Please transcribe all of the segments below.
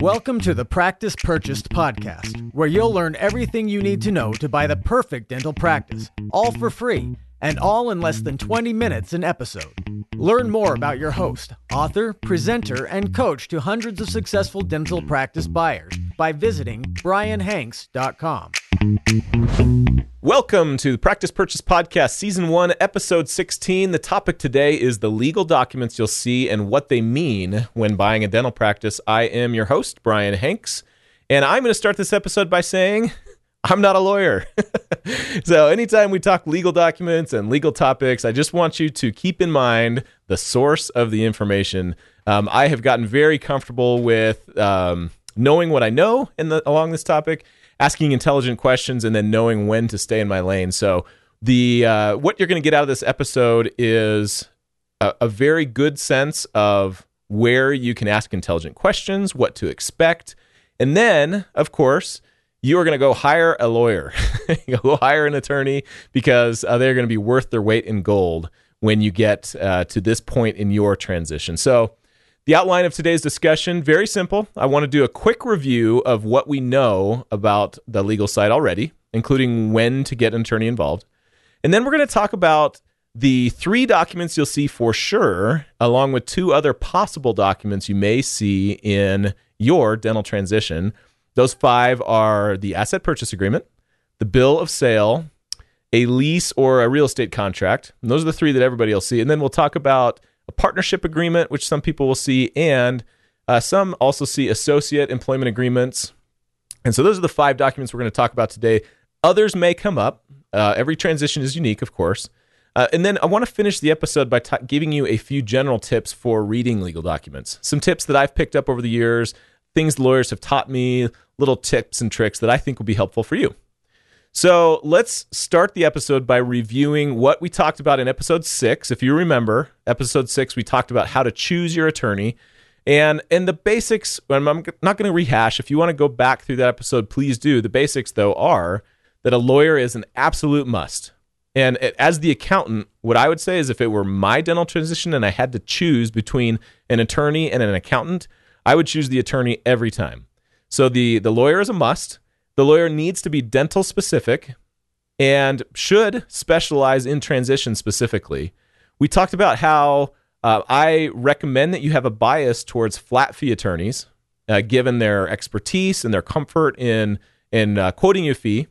Welcome to the Practice Purchased podcast, where you'll learn everything you need to know to buy the perfect dental practice, all for free, and all in less than 20 minutes an episode. Learn more about your host, author, presenter, and coach to hundreds of successful dental practice buyers by visiting brianhanks.com. Welcome to the Practice Purchase Podcast, Season 1, Episode 16. The topic today is the legal documents you'll see and what they mean when buying a dental practice. I am your host, Brian Hanks, and I'm going to start this episode by saying I'm not a lawyer. so, anytime we talk legal documents and legal topics, I just want you to keep in mind the source of the information. Um, I have gotten very comfortable with um, knowing what I know in the, along this topic asking intelligent questions and then knowing when to stay in my lane. So the uh, what you're going to get out of this episode is a, a very good sense of where you can ask intelligent questions, what to expect, and then of course you are going to go hire a lawyer, go hire an attorney because uh, they're going to be worth their weight in gold when you get uh, to this point in your transition. So the outline of today's discussion very simple. I want to do a quick review of what we know about the legal side already, including when to get an attorney involved. And then we're going to talk about the three documents you'll see for sure, along with two other possible documents you may see in your dental transition. Those five are the asset purchase agreement, the bill of sale, a lease or a real estate contract. And those are the three that everybody will see. And then we'll talk about a partnership agreement, which some people will see, and uh, some also see associate employment agreements. And so those are the five documents we're going to talk about today. Others may come up. Uh, every transition is unique, of course. Uh, and then I want to finish the episode by t- giving you a few general tips for reading legal documents. Some tips that I've picked up over the years, things lawyers have taught me, little tips and tricks that I think will be helpful for you. So let's start the episode by reviewing what we talked about in episode six. If you remember, episode six, we talked about how to choose your attorney. And and the basics, I'm not going to rehash. If you want to go back through that episode, please do. The basics, though, are that a lawyer is an absolute must. And as the accountant, what I would say is if it were my dental transition and I had to choose between an attorney and an accountant, I would choose the attorney every time. So the, the lawyer is a must. The lawyer needs to be dental specific and should specialize in transition specifically. We talked about how uh, I recommend that you have a bias towards flat fee attorneys, uh, given their expertise and their comfort in in uh, quoting you a fee.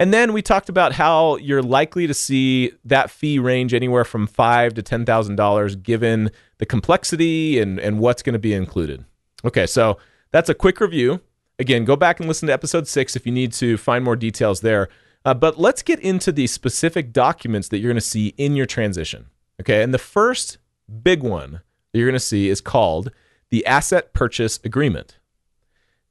And then we talked about how you're likely to see that fee range anywhere from five to ten thousand dollars, given the complexity and and what's going to be included. Okay, so that's a quick review. Again, go back and listen to episode six if you need to find more details there. Uh, but let's get into the specific documents that you're going to see in your transition. Okay. And the first big one that you're going to see is called the Asset Purchase Agreement.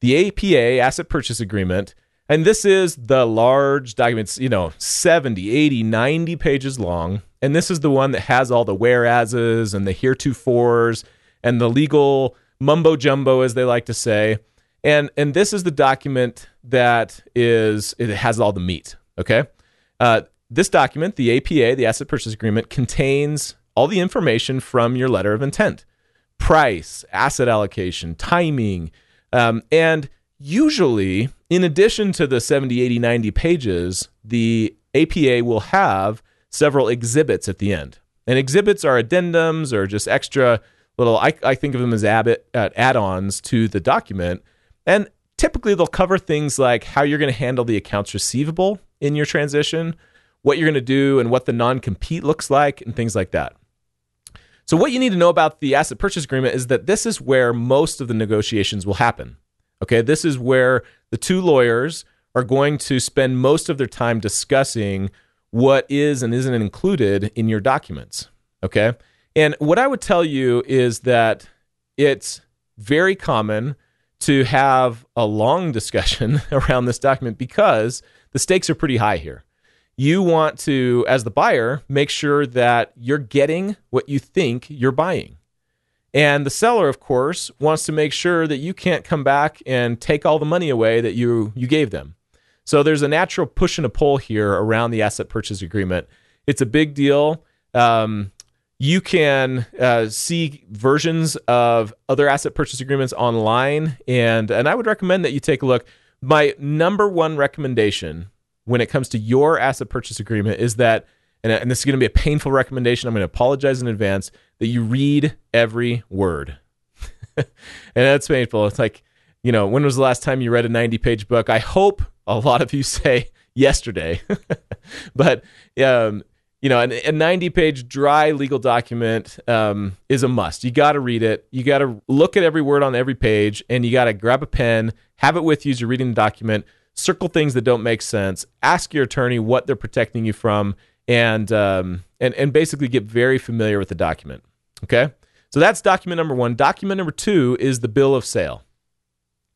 The APA, Asset Purchase Agreement, and this is the large documents, you know, 70, 80, 90 pages long. And this is the one that has all the whereases and the heretofores and the legal mumbo jumbo, as they like to say and and this is the document that is it has all the meat. Okay, uh, this document, the APA, the Asset Purchase Agreement, contains all the information from your letter of intent, price, asset allocation, timing, um, and usually, in addition to the 70, 80, 90 pages, the APA will have several exhibits at the end. And exhibits are addendums or just extra little, I, I think of them as uh, add-ons to the document and typically they'll cover things like how you're going to handle the accounts receivable in your transition, what you're going to do, and what the non compete looks like, and things like that. So, what you need to know about the asset purchase agreement is that this is where most of the negotiations will happen. Okay, this is where the two lawyers are going to spend most of their time discussing what is and isn't included in your documents. Okay, and what I would tell you is that it's very common to have a long discussion around this document because the stakes are pretty high here. You want to, as the buyer, make sure that you're getting what you think you're buying. And the seller, of course, wants to make sure that you can't come back and take all the money away that you, you gave them. So there's a natural push and a pull here around the asset purchase agreement. It's a big deal. Um, you can uh, see versions of other asset purchase agreements online, and and I would recommend that you take a look. My number one recommendation when it comes to your asset purchase agreement is that, and, and this is going to be a painful recommendation. I'm going to apologize in advance that you read every word, and that's painful. It's like you know, when was the last time you read a 90 page book? I hope a lot of you say yesterday, but um, you know, a 90 page dry legal document um, is a must. You got to read it. You got to look at every word on every page, and you got to grab a pen, have it with you as you're reading the document, circle things that don't make sense, ask your attorney what they're protecting you from, and um, and and basically get very familiar with the document. Okay, so that's document number one. Document number two is the bill of sale.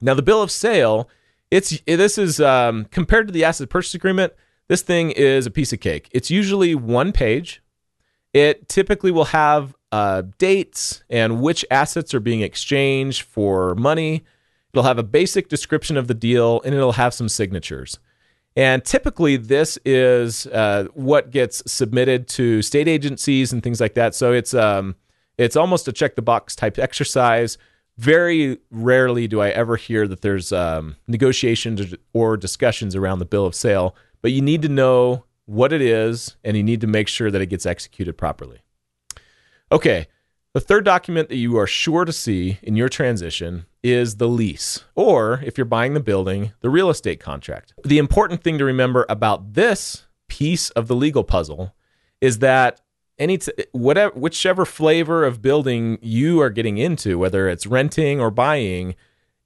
Now, the bill of sale, it's this is um, compared to the asset purchase agreement this thing is a piece of cake. It's usually one page. It typically will have uh, dates and which assets are being exchanged for money. It'll have a basic description of the deal and it'll have some signatures. And typically, this is uh, what gets submitted to state agencies and things like that. So it's um, it's almost a check the box type exercise. Very rarely do I ever hear that there's um, negotiations or discussions around the bill of sale but you need to know what it is and you need to make sure that it gets executed properly. Okay, the third document that you are sure to see in your transition is the lease, or if you're buying the building, the real estate contract. The important thing to remember about this piece of the legal puzzle is that any t- whatever whichever flavor of building you are getting into, whether it's renting or buying,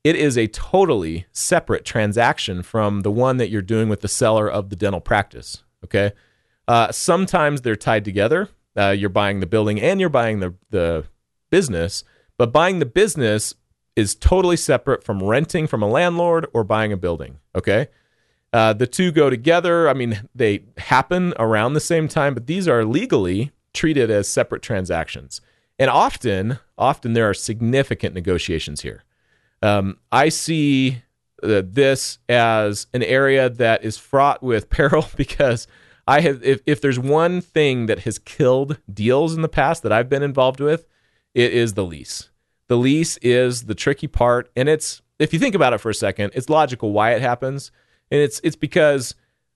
it is a totally separate transaction from the one that you're doing with the seller of the dental practice. Okay. Uh, sometimes they're tied together. Uh, you're buying the building and you're buying the, the business, but buying the business is totally separate from renting from a landlord or buying a building. Okay. Uh, the two go together. I mean, they happen around the same time, but these are legally treated as separate transactions. And often, often there are significant negotiations here. Um, I see uh, this as an area that is fraught with peril because I have if, if there's one thing that has killed deals in the past that I've been involved with, it is the lease. The lease is the tricky part, and it's if you think about it for a second, it's logical why it happens, and it's it's because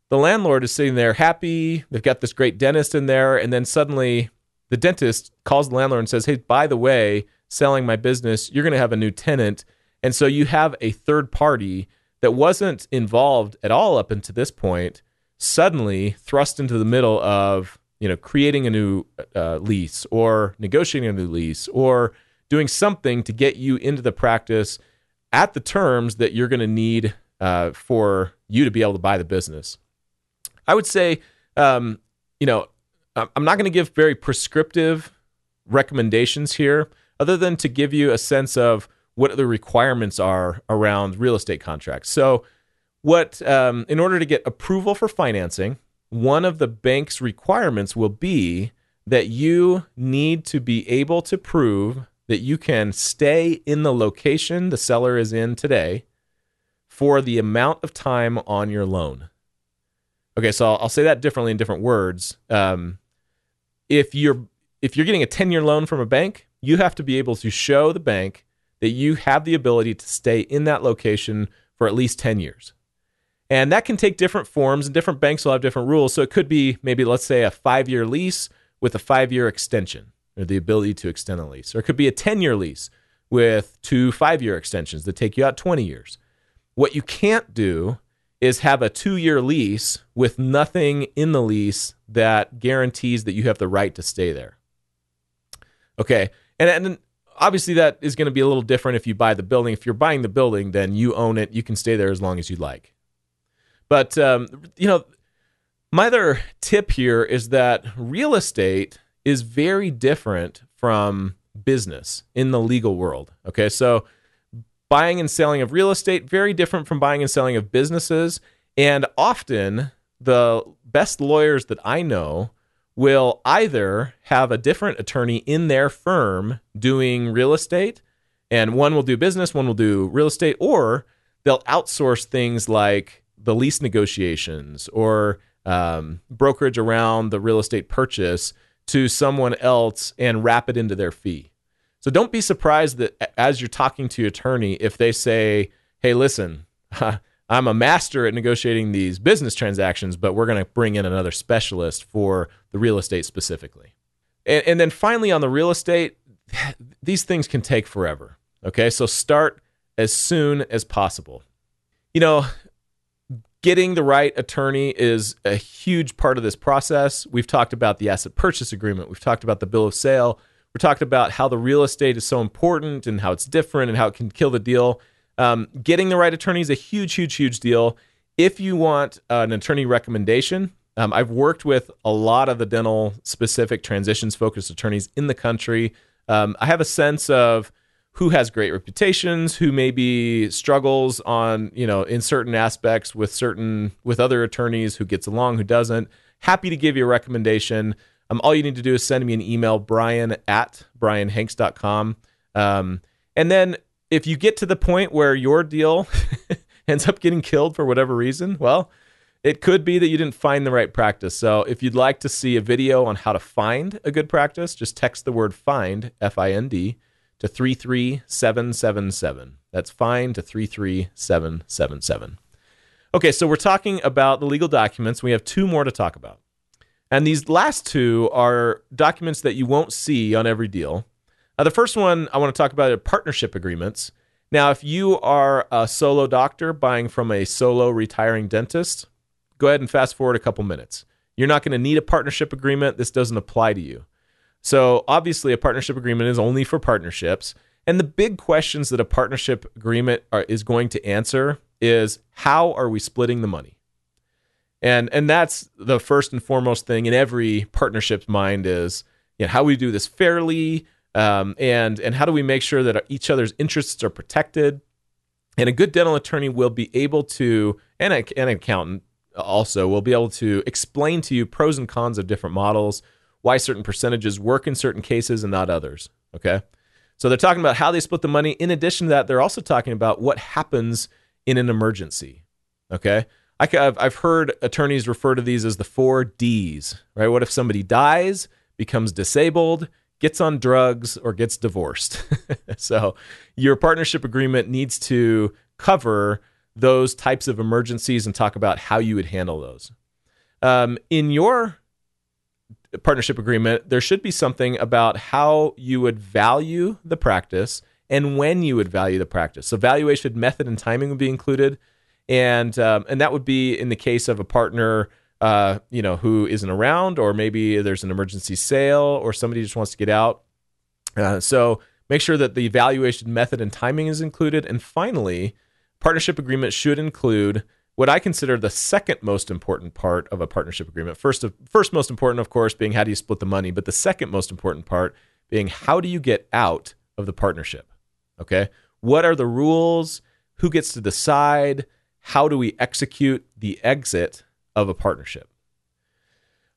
the landlord is sitting there happy, they've got this great dentist in there, and then suddenly the dentist calls the landlord and says, "Hey, by the way, selling my business, you're going to have a new tenant." And so you have a third party that wasn't involved at all up until this point, suddenly thrust into the middle of you know creating a new uh, lease or negotiating a new lease or doing something to get you into the practice at the terms that you're going to need uh, for you to be able to buy the business. I would say, um, you know, I'm not going to give very prescriptive recommendations here, other than to give you a sense of what the requirements are around real estate contracts. So, what um, in order to get approval for financing, one of the bank's requirements will be that you need to be able to prove that you can stay in the location the seller is in today for the amount of time on your loan. Okay, so I'll, I'll say that differently in different words. Um, if you're if you're getting a 10 year loan from a bank, you have to be able to show the bank that you have the ability to stay in that location for at least 10 years. And that can take different forms, and different banks will have different rules. So it could be maybe, let's say, a five year lease with a five year extension or the ability to extend a lease. Or it could be a 10 year lease with two five year extensions that take you out 20 years. What you can't do is have a two year lease with nothing in the lease that guarantees that you have the right to stay there. Okay. And, and obviously that is going to be a little different if you buy the building. If you're buying the building, then you own it. You can stay there as long as you'd like. But um, you know, my other tip here is that real estate is very different from business in the legal world. Okay, so buying and selling of real estate very different from buying and selling of businesses, and often the best lawyers that I know will either have a different attorney in their firm doing real estate, and one will do business, one will do real estate, or they'll outsource things like the lease negotiations or um, brokerage around the real estate purchase to someone else and wrap it into their fee. So don't be surprised that as you're talking to your attorney, if they say, hey, listen, I'm a master at negotiating these business transactions, but we're going to bring in another specialist for the real estate specifically. And, and then finally, on the real estate, these things can take forever. Okay, so start as soon as possible. You know, getting the right attorney is a huge part of this process. We've talked about the asset purchase agreement, we've talked about the bill of sale, we're talking about how the real estate is so important and how it's different and how it can kill the deal. Um, getting the right attorney is a huge, huge, huge deal. If you want uh, an attorney recommendation, um, I've worked with a lot of the dental specific transitions focused attorneys in the country. Um, I have a sense of who has great reputations, who maybe struggles on, you know, in certain aspects with certain with other attorneys, who gets along, who doesn't. Happy to give you a recommendation. Um, all you need to do is send me an email, brian at brianhanks.com. Um, and then if you get to the point where your deal ends up getting killed for whatever reason, well, it could be that you didn't find the right practice. So if you'd like to see a video on how to find a good practice, just text the word find, F I N D, to 33777. That's find to 33777. Okay, so we're talking about the legal documents. We have two more to talk about. And these last two are documents that you won't see on every deal. Uh, the first one I want to talk about are partnership agreements. Now, if you are a solo doctor buying from a solo retiring dentist, go ahead and fast forward a couple minutes. You're not going to need a partnership agreement. This doesn't apply to you. So, obviously, a partnership agreement is only for partnerships. And the big questions that a partnership agreement are, is going to answer is how are we splitting the money? And and that's the first and foremost thing in every partnership's mind is you know, how we do this fairly, um, and and how do we make sure that each other's interests are protected. And a good dental attorney will be able to, and, a, an accountant also will be able to explain to you pros and cons of different models, why certain percentages work in certain cases and not others. Okay. So they're talking about how they split the money. In addition to that, they're also talking about what happens in an emergency. Okay. I've heard attorneys refer to these as the four D's, right? What if somebody dies, becomes disabled, gets on drugs, or gets divorced? so your partnership agreement needs to cover those types of emergencies and talk about how you would handle those. Um, in your partnership agreement, there should be something about how you would value the practice and when you would value the practice. So, valuation method and timing would be included and um, and that would be in the case of a partner uh, you know who isn't around or maybe there's an emergency sale or somebody just wants to get out uh, so make sure that the evaluation method and timing is included and finally partnership agreement should include what I consider the second most important part of a partnership agreement. First, of, first most important, of course, being how do you split the money, but the second most important part being how do you get out of the partnership? Okay, what are the rules? Who gets to decide? how do we execute the exit of a partnership?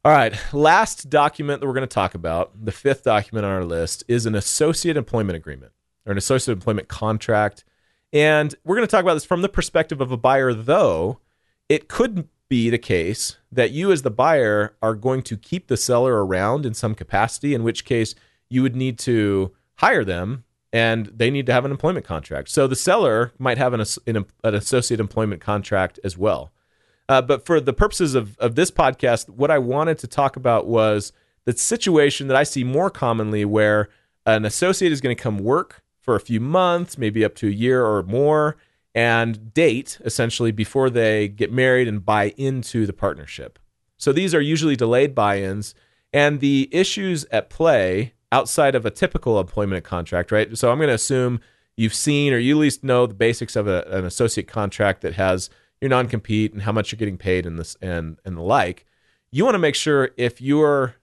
All right, last document that we're going to talk about, the fifth document on our list, is an associate employment agreement or an associate employment contract. And we're going to talk about this from the perspective of a buyer, though it could be the case that you, as the buyer, are going to keep the seller around in some capacity, in which case you would need to hire them and they need to have an employment contract. So the seller might have an, an, an associate employment contract as well. Uh, but for the purposes of, of this podcast, what I wanted to talk about was the situation that I see more commonly where an associate is going to come work for a few months, maybe up to a year or more, and date essentially before they get married and buy into the partnership. So these are usually delayed buy ins. And the issues at play outside of a typical employment contract, right? So I'm going to assume you've seen or you at least know the basics of a, an associate contract that has your non-compete and how much you're getting paid and this and and the like. You want to make sure if you're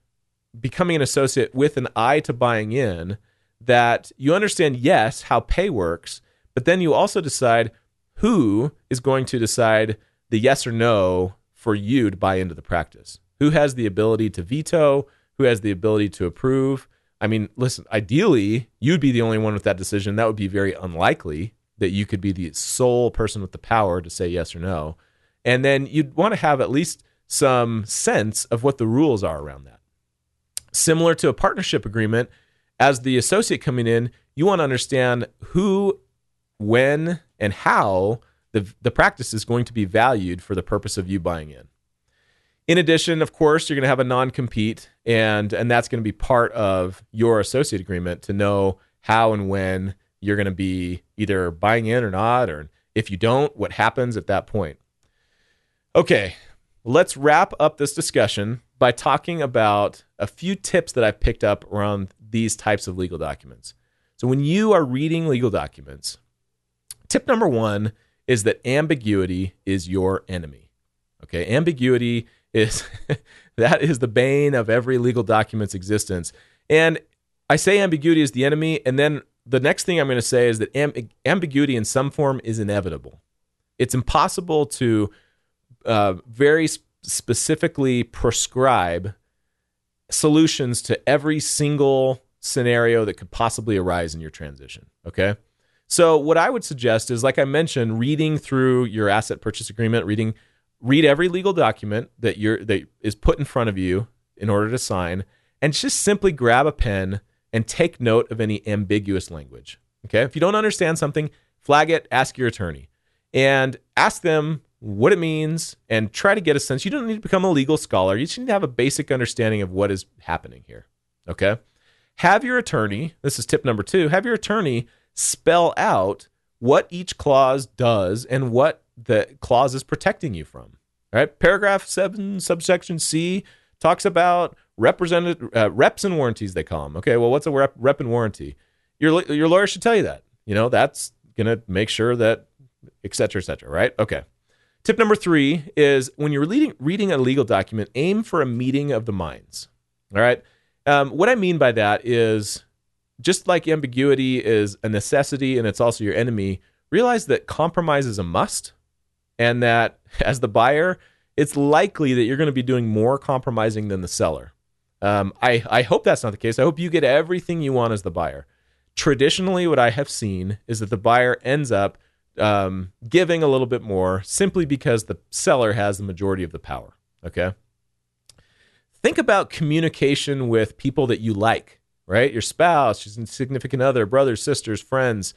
becoming an associate with an eye to buying in that you understand yes how pay works, but then you also decide who is going to decide the yes or no for you to buy into the practice. Who has the ability to veto, who has the ability to approve, I mean, listen, ideally, you'd be the only one with that decision. That would be very unlikely that you could be the sole person with the power to say yes or no. And then you'd want to have at least some sense of what the rules are around that. Similar to a partnership agreement, as the associate coming in, you want to understand who, when, and how the, the practice is going to be valued for the purpose of you buying in. In addition, of course, you're going to have a non-compete, and and that's going to be part of your associate agreement to know how and when you're going to be either buying in or not, or if you don't, what happens at that point. Okay, let's wrap up this discussion by talking about a few tips that I've picked up around these types of legal documents. So when you are reading legal documents, tip number one is that ambiguity is your enemy. Okay, ambiguity is that is the bane of every legal document's existence. And I say ambiguity is the enemy, and then the next thing I'm going to say is that amb- ambiguity in some form is inevitable. It's impossible to uh, very sp- specifically prescribe solutions to every single scenario that could possibly arise in your transition. Okay. So what I would suggest is, like I mentioned, reading through your asset purchase agreement, reading read every legal document that you're that is put in front of you in order to sign and just simply grab a pen and take note of any ambiguous language okay? If you don't understand something flag it ask your attorney and ask them what it means and try to get a sense. You don't need to become a legal scholar. You just need to have a basic understanding of what is happening here okay? Have your attorney this is tip number 2 have your attorney spell out what each clause does and what the clause is protecting you from. All right, paragraph seven, subsection C talks about represented uh, reps and warranties. They call them. Okay, well, what's a rep, rep and warranty? Your your lawyer should tell you that. You know, that's gonna make sure that, et cetera, et cetera. Right? Okay. Tip number three is when you're reading reading a legal document, aim for a meeting of the minds. All right. Um, what I mean by that is just like ambiguity is a necessity and it's also your enemy, realize that compromise is a must and that as the buyer, it's likely that you're going to be doing more compromising than the seller. Um, I, I hope that's not the case. I hope you get everything you want as the buyer. Traditionally, what I have seen is that the buyer ends up um, giving a little bit more simply because the seller has the majority of the power. Okay. Think about communication with people that you like, right? Your spouse, your significant other, brothers, sisters, friends.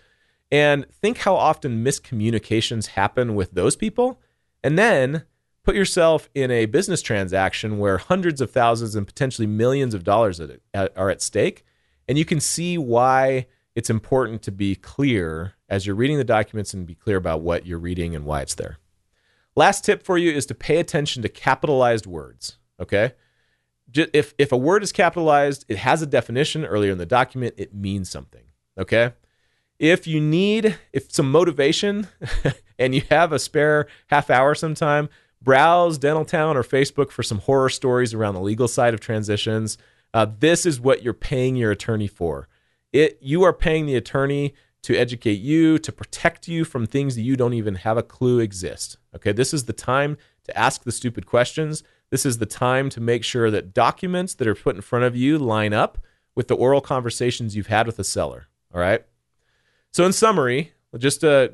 And think how often miscommunications happen with those people. And then put yourself in a business transaction where hundreds of thousands and potentially millions of dollars are at stake. And you can see why it's important to be clear as you're reading the documents and be clear about what you're reading and why it's there. Last tip for you is to pay attention to capitalized words. Okay. If, if a word is capitalized, it has a definition earlier in the document, it means something. Okay if you need if some motivation and you have a spare half hour sometime, browse Dentaltown or Facebook for some horror stories around the legal side of transitions. Uh, this is what you're paying your attorney for. It you are paying the attorney to educate you, to protect you from things that you don't even have a clue exist. Okay, this is the time to ask the stupid questions. This is the time to make sure that documents that are put in front of you line up with the oral conversations you've had with the seller. All right. So, in summary, just to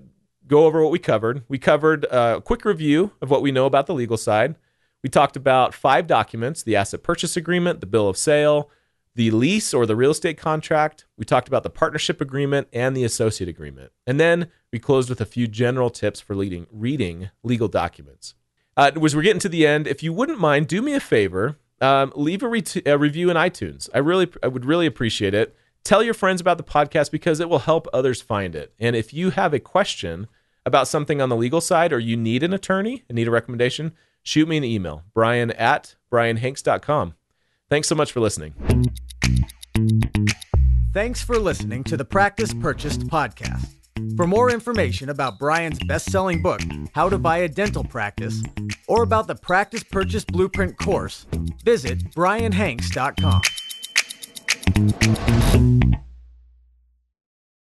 go over what we covered, we covered a quick review of what we know about the legal side. We talked about five documents the asset purchase agreement, the bill of sale, the lease or the real estate contract. We talked about the partnership agreement and the associate agreement. And then we closed with a few general tips for leading, reading legal documents. Uh, as we're getting to the end, if you wouldn't mind, do me a favor, um, leave a, re- a review in iTunes. I really, I would really appreciate it. Tell your friends about the podcast because it will help others find it. And if you have a question about something on the legal side or you need an attorney and need a recommendation, shoot me an email, brian at brianhanks.com. Thanks so much for listening. Thanks for listening to the Practice Purchased podcast. For more information about Brian's best selling book, How to Buy a Dental Practice, or about the Practice Purchase Blueprint course, visit brianhanks.com.